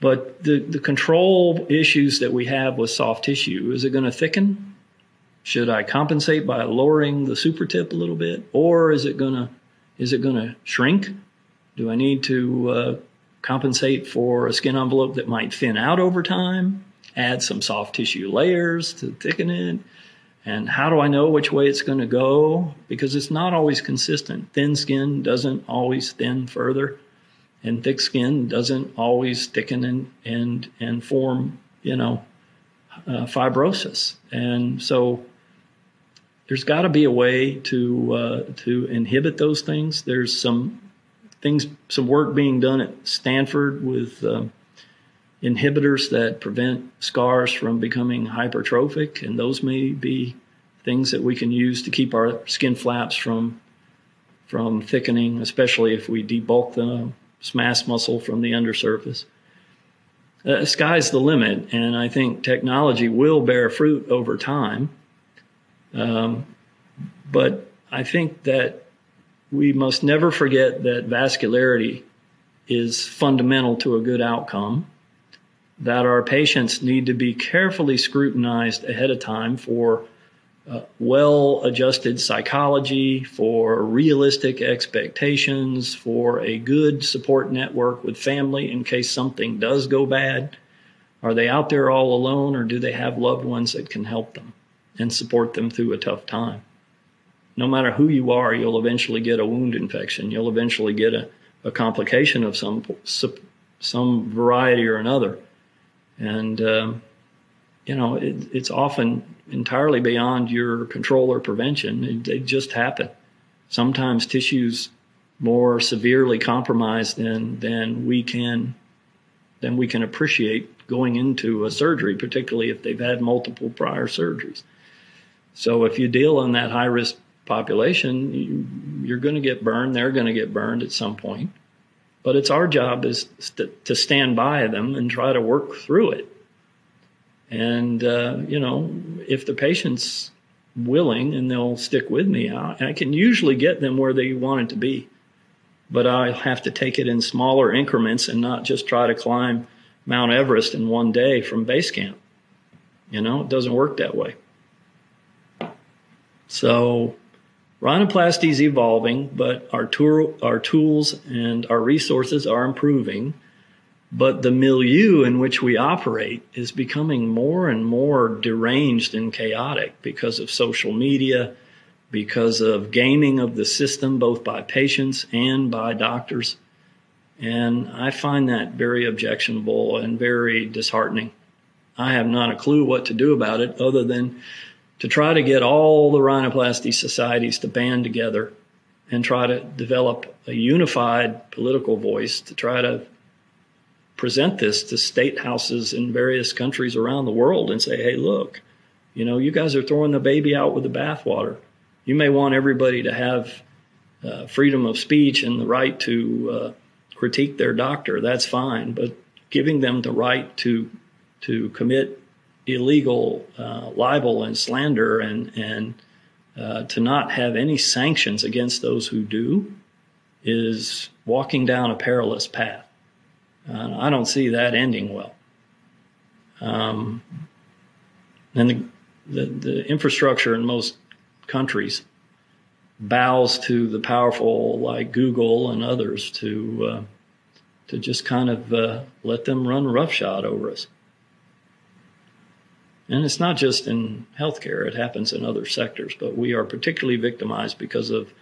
but the, the control issues that we have with soft tissue, is it going to thicken? Should I compensate by lowering the super tip a little bit? Or is it going to, is it going to shrink? Do I need to uh, compensate for a skin envelope that might thin out over time? Add some soft tissue layers to thicken it? And how do I know which way it's going to go? Because it's not always consistent. Thin skin doesn't always thin further and thick skin doesn't always thicken and and and form you know uh, fibrosis. And so there's got to be a way to uh, to inhibit those things. There's some things some work being done at Stanford with uh, inhibitors that prevent scars from becoming hypertrophic, and those may be things that we can use to keep our skin flaps from from thickening, especially if we debulk the SMAS muscle from the undersurface. Uh, sky's the limit, and I think technology will bear fruit over time. Um, but I think that we must never forget that vascularity is fundamental to a good outcome, that our patients need to be carefully scrutinized ahead of time for uh, well adjusted psychology, for realistic expectations, for a good support network with family in case something does go bad. Are they out there all alone or do they have loved ones that can help them and support them through a tough time? No matter who you are, you'll eventually get a wound infection. You'll eventually get a, a complication of some some variety or another. And um, you know, it, it's often entirely beyond your control or prevention. They just happen. Sometimes tissues more severely compromised than than we can than we can appreciate going into a surgery, particularly if they've had multiple prior surgeries. So if you deal in that high risk population, you, are going to get burned. They're going to get burned at some point. But it's our job is to, to stand by them and try to work through it and, uh, you know, if the patient's willing and they'll stick with me, I, I can usually get them where they want it to be. But I have to take it in smaller increments and not just try to climb Mount Everest in one day from base camp. You know, it doesn't work that way. So, rhinoplasty is evolving, but our, our tools and our resources are improving. But the milieu in which we operate is becoming more and more deranged and chaotic because of social media, because of gaming of the system, both by patients and by doctors. And I find that very objectionable and very disheartening. I have not a clue what to do about it other than to try to get all the rhinoplasty societies to band together and try to develop a unified political voice to try to present this to state houses in various countries around the world and say, hey, look, you know, you guys are throwing the baby out with the bathwater. You may want everybody to have uh, freedom of speech and the right to uh, critique their doctor. That's fine, but giving them the right to to commit illegal uh, libel and slander and and uh, to not have any sanctions against those who do is walking down a perilous path. Uh, I don't see that ending well. Um, and the, the, the infrastructure in most countries bows to the powerful like Google and others to uh, to just kind of uh, let them run roughshod over us. And it's not just in healthcare; it happens in other sectors. But we are particularly victimized because of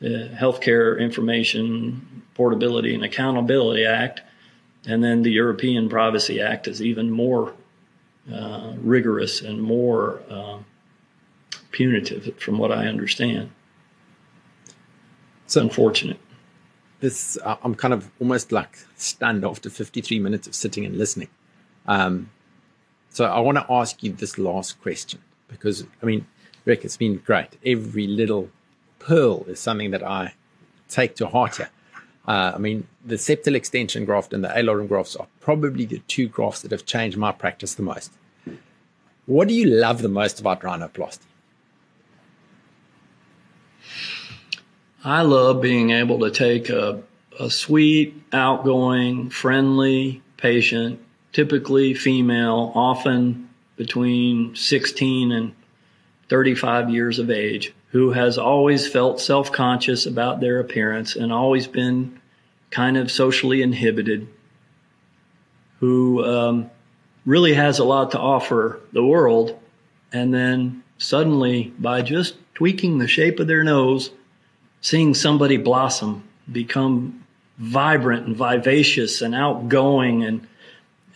the Healthcare Information Portability and Accountability Act, and then the European Privacy Act is even more uh, rigorous and more uh, punitive, from what I understand. It's unfortunate. This uh, I'm kind of almost like stunned after 53 minutes of sitting and listening. Um, so I want to ask you this last question because I mean, Rick, it's been great. Every little pearl is something that I take to heart here. Uh, I mean, the septal extension graft and the alar rim grafts are probably the two grafts that have changed my practice the most. What do you love the most about rhinoplasty? I love being able to take a, a sweet, outgoing, friendly patient, typically female, often between 16 and 35 years of age, who has always felt self conscious about their appearance and always been kind of socially inhibited, who um, really has a lot to offer the world, and then suddenly, by just tweaking the shape of their nose, seeing somebody blossom, become vibrant and vivacious and outgoing and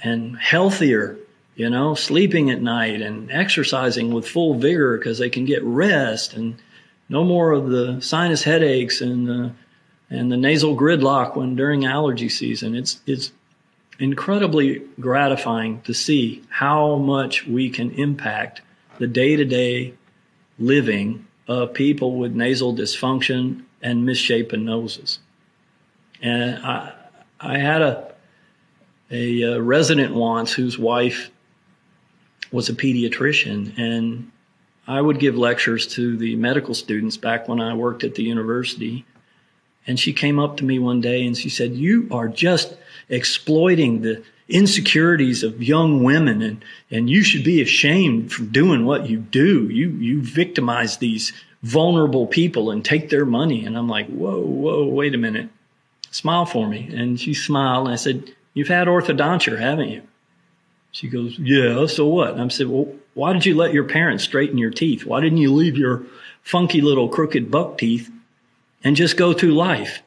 and healthier you know, sleeping at night and exercising with full vigor because they can get rest and no more of the sinus headaches and the, and the nasal gridlock when during allergy season. It's it's incredibly gratifying to see how much we can impact the day to day living of people with nasal dysfunction and misshapen noses. And I, I had a, a, a resident once whose wife was a pediatrician, and I would give lectures to the medical students back when I worked at the university. And she came up to me one day and she said, You are just exploiting the insecurities of young women and, and you should be ashamed for doing what you do. You, you victimize these vulnerable people and take their money. And I'm like, whoa, whoa, wait a minute. Smile for me. And she smiled and I said, you've had orthodontia, haven't you? She goes, yeah, so what? And I said, well, why did you let your parents straighten your teeth? Why didn't you leave your funky little crooked buck teeth and just go through life?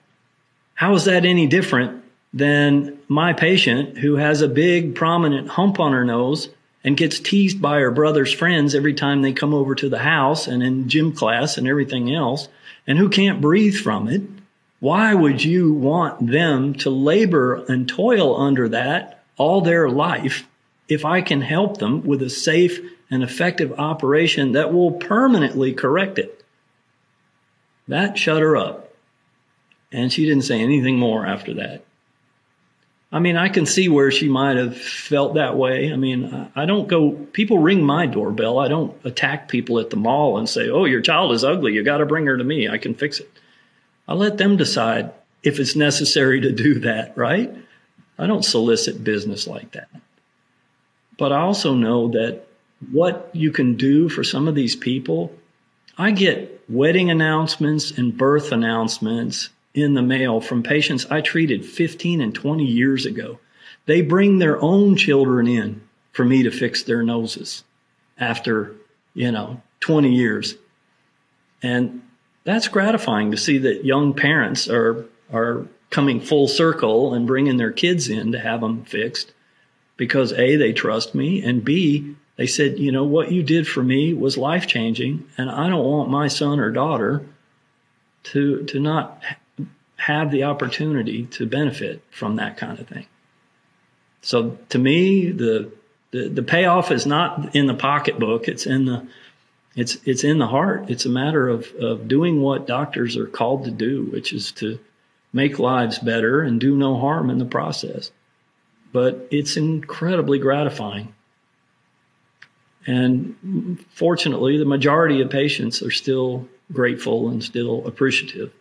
How is that any different than my patient who has a big prominent hump on her nose and gets teased by her brother's friends every time they come over to the house and in gym class and everything else and who can't breathe from it. Why would you want them to labor and toil under that all their life if I can help them with a safe and effective operation that will permanently correct it? That shut her up. And she didn't say anything more after that. I mean, I can see where she might have felt that way. I mean, I don't go, people ring my doorbell. I don't attack people at the mall and say, oh, your child is ugly. You got to bring her to me. I can fix it. I let them decide if it's necessary to do that, right? I don't solicit business like that. But I also know that what you can do for some of these people, I get wedding announcements and birth announcements in the mail from patients I treated 15 and 20 years ago. They bring their own children in for me to fix their noses after, you know, 20 years. And that's gratifying to see that young parents are, are coming full circle and bringing their kids in to have them fixed because A, they trust me, and B, they said, you know, what you did for me was life changing, and I don't want my son or daughter to, to not have the opportunity to benefit from that kind of thing. So to me, the, the, the payoff is not in the pocketbook. It's in the, it's, it's in the heart. It's a matter of, of doing what doctors are called to do, which is to make lives better and do no harm in the process. But it's incredibly gratifying. And fortunately, the majority of patients are still grateful and still appreciative.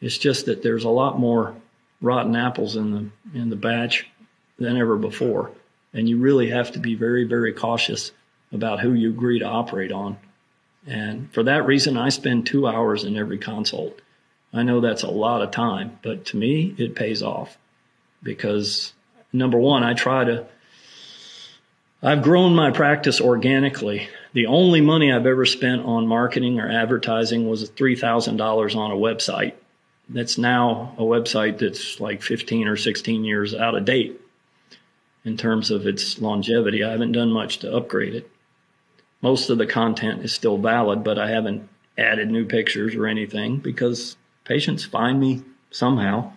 It's just that there's a lot more rotten apples in the in the batch than ever before, and you really have to be very very cautious about who you agree to operate on. And for that reason, I spend two hours in every consult. I know that's a lot of time, but to me, it pays off because number one, I try to. I've grown my practice organically. The only money I've ever spent on marketing or advertising was $3,000 on a website that's now a website that's like 15 or 16 years out of date in terms of its longevity. I haven't done much to upgrade it. Most of the content is still valid, but I haven't added new pictures or anything because patients find me somehow.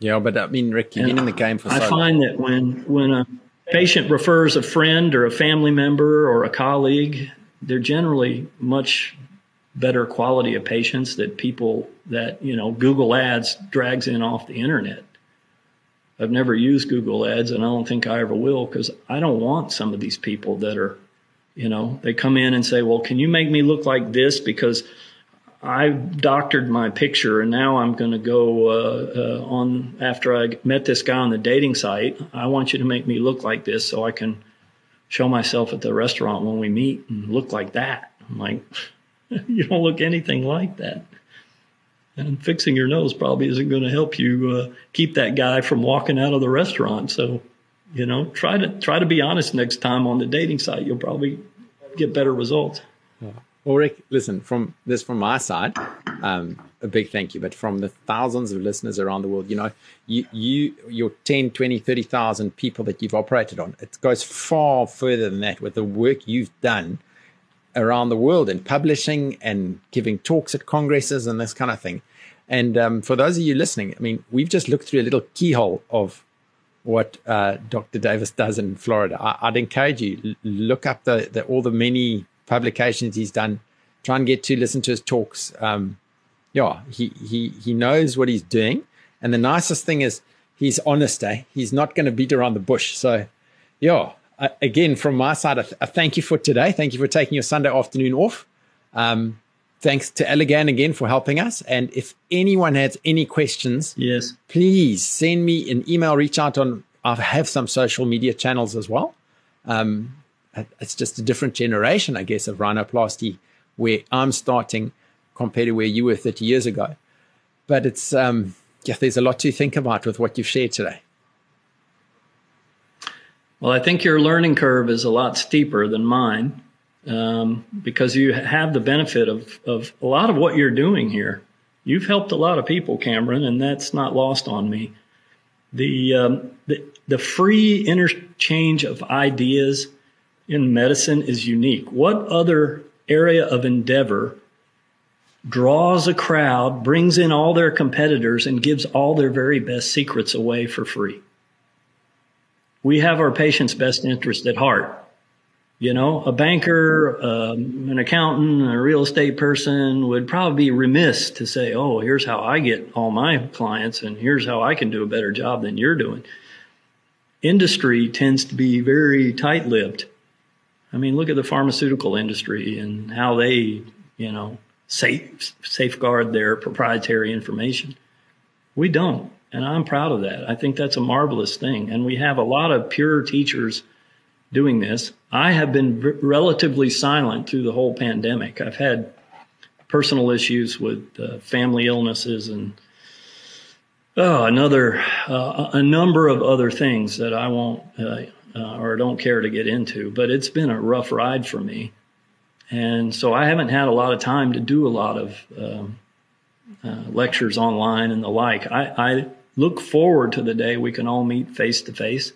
Yeah, but I mean, Rick, you've been in the game for I so find long. that when when a patient refers a friend or a family member or a colleague, they're generally much better quality of patients that people that you know Google Ads drags in off the internet. I've never used Google Ads, and I don't think I ever will because I don't want some of these people that are, you know, they come in and say, "Well, can you make me look like this?" Because I doctored my picture, and now I'm going to go uh, uh, on after I met this guy on the dating site. I want you to make me look like this so I can show myself at the restaurant when we meet and look like that. I'm like, you don't look anything like that. And fixing your nose probably isn't going to help you uh, keep that guy from walking out of the restaurant. So, you know, try to try to be honest next time on the dating site. You'll probably get better results. Well, Rick, listen, from this from my side, um, a big thank you. But from the thousands of listeners around the world, you know, you, you your 10, 20, 30,000 people that you've operated on, it goes far further than that with the work you've done around the world in publishing and giving talks at congresses and this kind of thing. And um, for those of you listening, I mean, we've just looked through a little keyhole of what uh, Dr. Davis does in Florida. I, would encourage you look up the, the, all the many publications he's done. Try and get to listen to his talks. Um, yeah, he he he knows what he's doing, and the nicest thing is he's honest. Eh? He's not going to beat around the bush. So, yeah. Uh, again, from my side, a, th- a thank you for today. Thank you for taking your Sunday afternoon off. Um, thanks to Elegant again for helping us. And if anyone has any questions, yes, please send me an email, reach out on, I have some social media channels as well. Um, it's just a different generation, I guess, of rhinoplasty where I'm starting compared to where you were 30 years ago. But it's, um, yeah, there's a lot to think about with what you've shared today. Well, I think your learning curve is a lot steeper than mine um, because you have the benefit of, of a lot of what you're doing here. You've helped a lot of people, Cameron, and that's not lost on me. The, um, the, the free interchange of ideas in medicine is unique. What other area of endeavor draws a crowd, brings in all their competitors, and gives all their very best secrets away for free? We have our patient's best interest at heart. You know, a banker, um, an accountant, a real estate person would probably be remiss to say, oh, here's how I get all my clients and here's how I can do a better job than you're doing. Industry tends to be very tight lipped. I mean, look at the pharmaceutical industry and how they, you know, safe, safeguard their proprietary information. We don't. And I'm proud of that. I think that's a marvelous thing. And we have a lot of pure teachers doing this. I have been relatively silent through the whole pandemic. I've had personal issues with uh, family illnesses and oh, another uh, a number of other things that I won't uh, uh, or don't care to get into. But it's been a rough ride for me, and so I haven't had a lot of time to do a lot of um, uh, lectures online and the like. I, I look forward to the day we can all meet face to face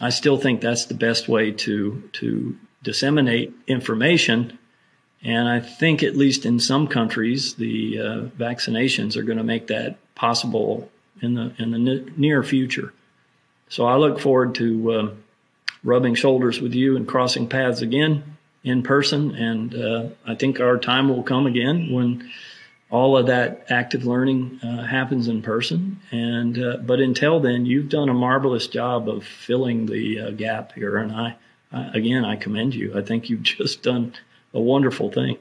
I still think that's the best way to to disseminate information. And I think, at least in some countries, the uh, vaccinations are going to make that possible in the in the near future. So I look forward to uh, rubbing shoulders with you and crossing paths again in person. And uh, I think our time will come again when all of that active learning uh, happens in person. And uh, but until then, you've done a marvelous job of filling the uh, gap here. And I, I, again, I commend you. I think you've just done a wonderful thing.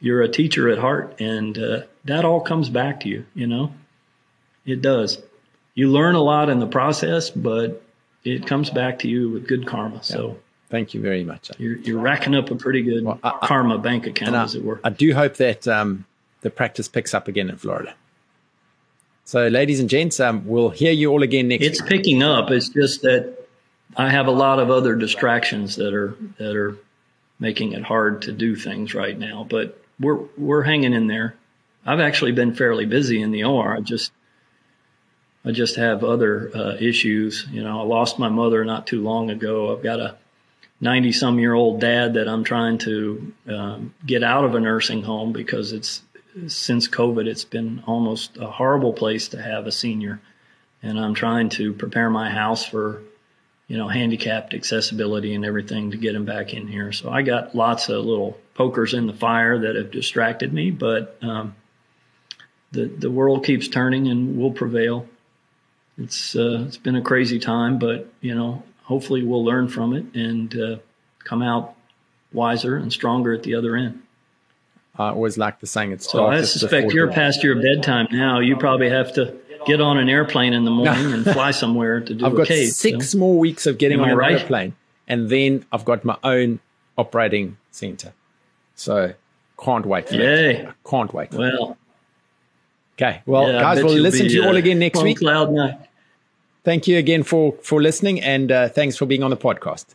You're a teacher at heart, and uh, that all comes back to you. You know, it does. You learn a lot in the process, but it comes back to you with good karma. So. Thank you very much. You're, you're racking up a pretty good well, I, karma bank account, as it were. I do hope that um, the practice picks up again in Florida. So, ladies and gents, um, we'll hear you all again next. It's week. picking up. It's just that I have a lot of other distractions that are that are making it hard to do things right now. But we're we're hanging in there. I've actually been fairly busy in the OR. I just I just have other uh, issues. You know, I lost my mother not too long ago. I've got a 90 some year old dad that I'm trying to um, get out of a nursing home because it's since COVID, it's been almost a horrible place to have a senior. And I'm trying to prepare my house for, you know, handicapped accessibility and everything to get him back in here. So I got lots of little pokers in the fire that have distracted me, but um, the the world keeps turning and we'll prevail. It's uh, it's been a crazy time, but you know, hopefully we'll learn from it and uh, come out wiser and stronger at the other end. I always like the saying. It's so I suspect you're past your bedtime now. You probably have to get on an airplane in the morning and fly somewhere to do I've got cave, six so. more weeks of getting Am on an right? airplane, and then I've got my own operating center. So can't wait for Yay. that. Can't wait. well, okay. Well, yeah, guys, we'll listen to you all again next week. Cloud. Thank you again for, for listening and uh, thanks for being on the podcast.